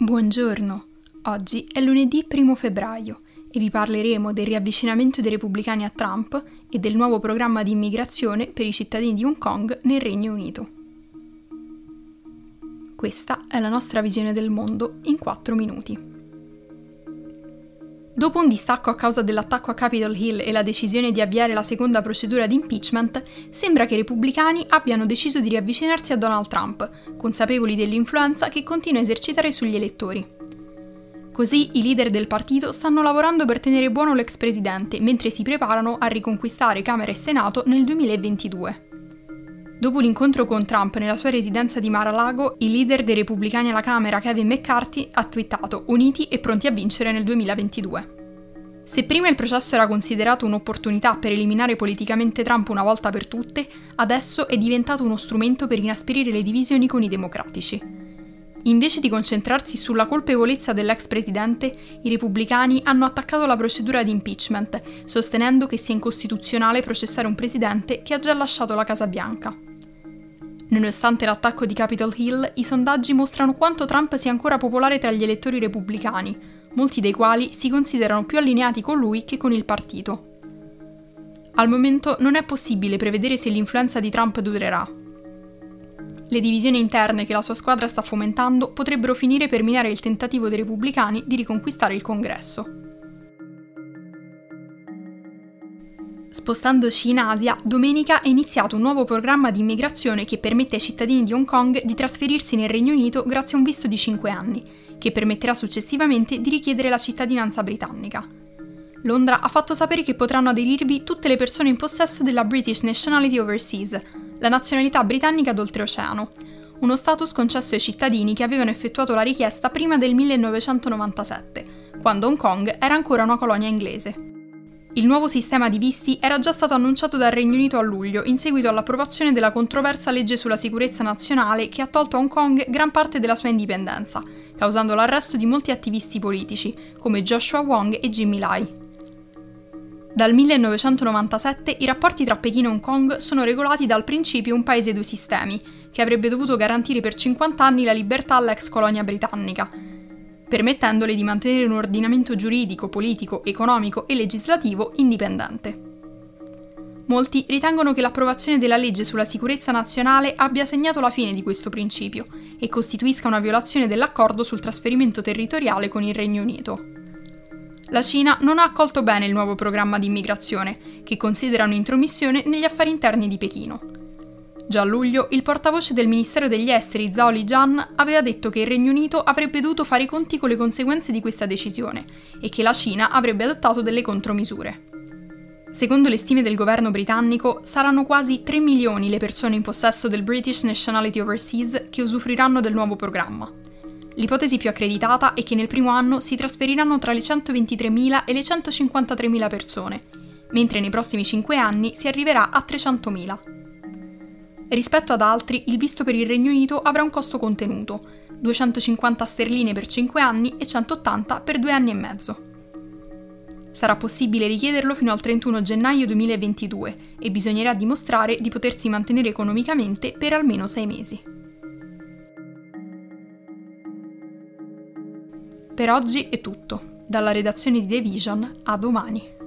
Buongiorno, oggi è lunedì 1 febbraio e vi parleremo del riavvicinamento dei repubblicani a Trump e del nuovo programma di immigrazione per i cittadini di Hong Kong nel Regno Unito. Questa è la nostra visione del mondo in 4 minuti. Dopo un distacco a causa dell'attacco a Capitol Hill e la decisione di avviare la seconda procedura di impeachment, sembra che i repubblicani abbiano deciso di riavvicinarsi a Donald Trump, consapevoli dell'influenza che continua a esercitare sugli elettori. Così i leader del partito stanno lavorando per tenere buono l'ex presidente, mentre si preparano a riconquistare Camera e Senato nel 2022. Dopo l'incontro con Trump nella sua residenza di Mar-a-Lago, il leader dei repubblicani alla Camera, Kevin McCarthy, ha twittato uniti e pronti a vincere nel 2022. Se prima il processo era considerato un'opportunità per eliminare politicamente Trump una volta per tutte, adesso è diventato uno strumento per inasprire le divisioni con i democratici. Invece di concentrarsi sulla colpevolezza dell'ex presidente, i repubblicani hanno attaccato la procedura di impeachment, sostenendo che sia incostituzionale processare un presidente che ha già lasciato la Casa Bianca. Nonostante l'attacco di Capitol Hill, i sondaggi mostrano quanto Trump sia ancora popolare tra gli elettori repubblicani, molti dei quali si considerano più allineati con lui che con il partito. Al momento non è possibile prevedere se l'influenza di Trump durerà. Le divisioni interne che la sua squadra sta fomentando potrebbero finire per minare il tentativo dei repubblicani di riconquistare il congresso. Spostandoci in Asia, domenica è iniziato un nuovo programma di immigrazione che permette ai cittadini di Hong Kong di trasferirsi nel Regno Unito grazie a un visto di 5 anni, che permetterà successivamente di richiedere la cittadinanza britannica. Londra ha fatto sapere che potranno aderirvi tutte le persone in possesso della British Nationality Overseas, la nazionalità britannica d'oltreoceano, uno status concesso ai cittadini che avevano effettuato la richiesta prima del 1997, quando Hong Kong era ancora una colonia inglese. Il nuovo sistema di visti era già stato annunciato dal Regno Unito a luglio, in seguito all'approvazione della controversa legge sulla sicurezza nazionale che ha tolto a Hong Kong gran parte della sua indipendenza, causando l'arresto di molti attivisti politici, come Joshua Wong e Jimmy Lai. Dal 1997 i rapporti tra Pechino e Hong Kong sono regolati dal principio un paese due sistemi, che avrebbe dovuto garantire per 50 anni la libertà all'ex colonia britannica, permettendole di mantenere un ordinamento giuridico, politico, economico e legislativo indipendente. Molti ritengono che l'approvazione della legge sulla sicurezza nazionale abbia segnato la fine di questo principio e costituisca una violazione dell'accordo sul trasferimento territoriale con il Regno Unito. La Cina non ha accolto bene il nuovo programma di immigrazione, che considera un'intromissione negli affari interni di Pechino. Già a luglio, il portavoce del Ministero degli Esteri Zhao Lijian aveva detto che il Regno Unito avrebbe dovuto fare i conti con le conseguenze di questa decisione e che la Cina avrebbe adottato delle contromisure. Secondo le stime del governo britannico, saranno quasi 3 milioni le persone in possesso del British Nationality Overseas che usufruiranno del nuovo programma. L'ipotesi più accreditata è che nel primo anno si trasferiranno tra le 123.000 e le 153.000 persone, mentre nei prossimi 5 anni si arriverà a 300.000. Rispetto ad altri, il visto per il Regno Unito avrà un costo contenuto, 250 sterline per 5 anni e 180 per 2 anni e mezzo. Sarà possibile richiederlo fino al 31 gennaio 2022 e bisognerà dimostrare di potersi mantenere economicamente per almeno 6 mesi. Per oggi è tutto. Dalla redazione di The Vision a domani.